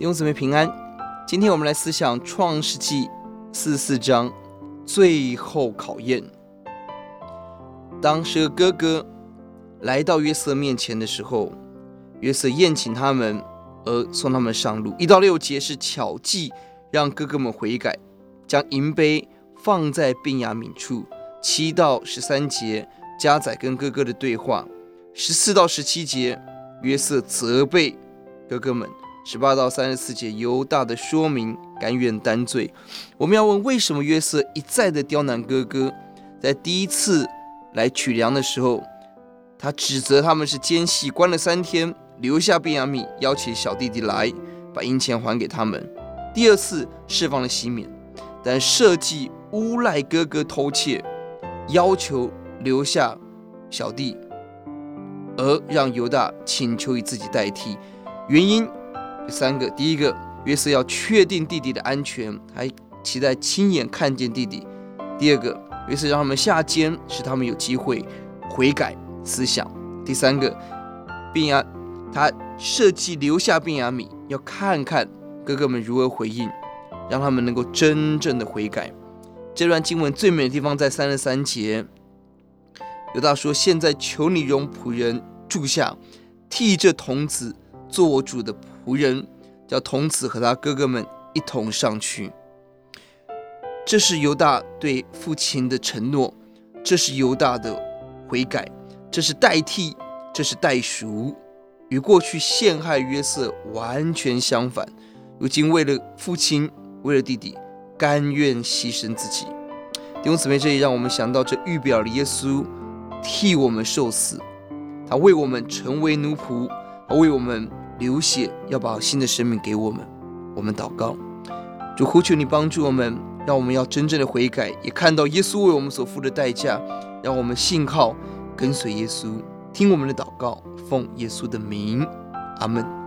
弟兄姊妹平安，今天我们来思想创世记四十四章最后考验。当十个哥哥来到约瑟面前的时候，约瑟宴请他们，而送他们上路。一到六节是巧计，让哥哥们悔改，将银杯放在便雅悯处。七到十三节加载跟哥哥的对话。十四到十七节约瑟责备哥哥们。十八到三十四节，犹大的说明，甘愿担罪。我们要问，为什么约瑟一再的刁难哥哥？在第一次来取粮的时候，他指责他们是奸细，关了三天，留下便雅悯，邀请小弟弟来，把银钱还给他们。第二次释放了西缅，但设计诬赖哥哥偷窃，要求留下小弟，而让犹大请求以自己代替，原因。三个，第一个，约瑟要确定弟弟的安全，还期待亲眼看见弟弟；第二个，约瑟让他们下监，使他们有机会悔改思想；第三个，便雅他设计留下便雅米，要看看哥哥们如何回应，让他们能够真正的悔改。这段经文最美的地方在三十三节，犹大说：“现在求你容仆人住下，替这童子做我主的。”仆人叫童子和他哥哥们一同上去。这是犹大对父亲的承诺，这是犹大的悔改，这是代替，这是代赎，与过去陷害约瑟完全相反。如今为了父亲，为了弟弟，甘愿牺牲自己。弟兄姊妹，这也让我们想到这预表的耶稣替我们受死，他为我们成为奴仆，他为我们。流血要把新的生命给我们，我们祷告，主呼求你帮助我们，让我们要真正的悔改，也看到耶稣为我们所付的代价，让我们信靠跟随耶稣，听我们的祷告，奉耶稣的名，阿门。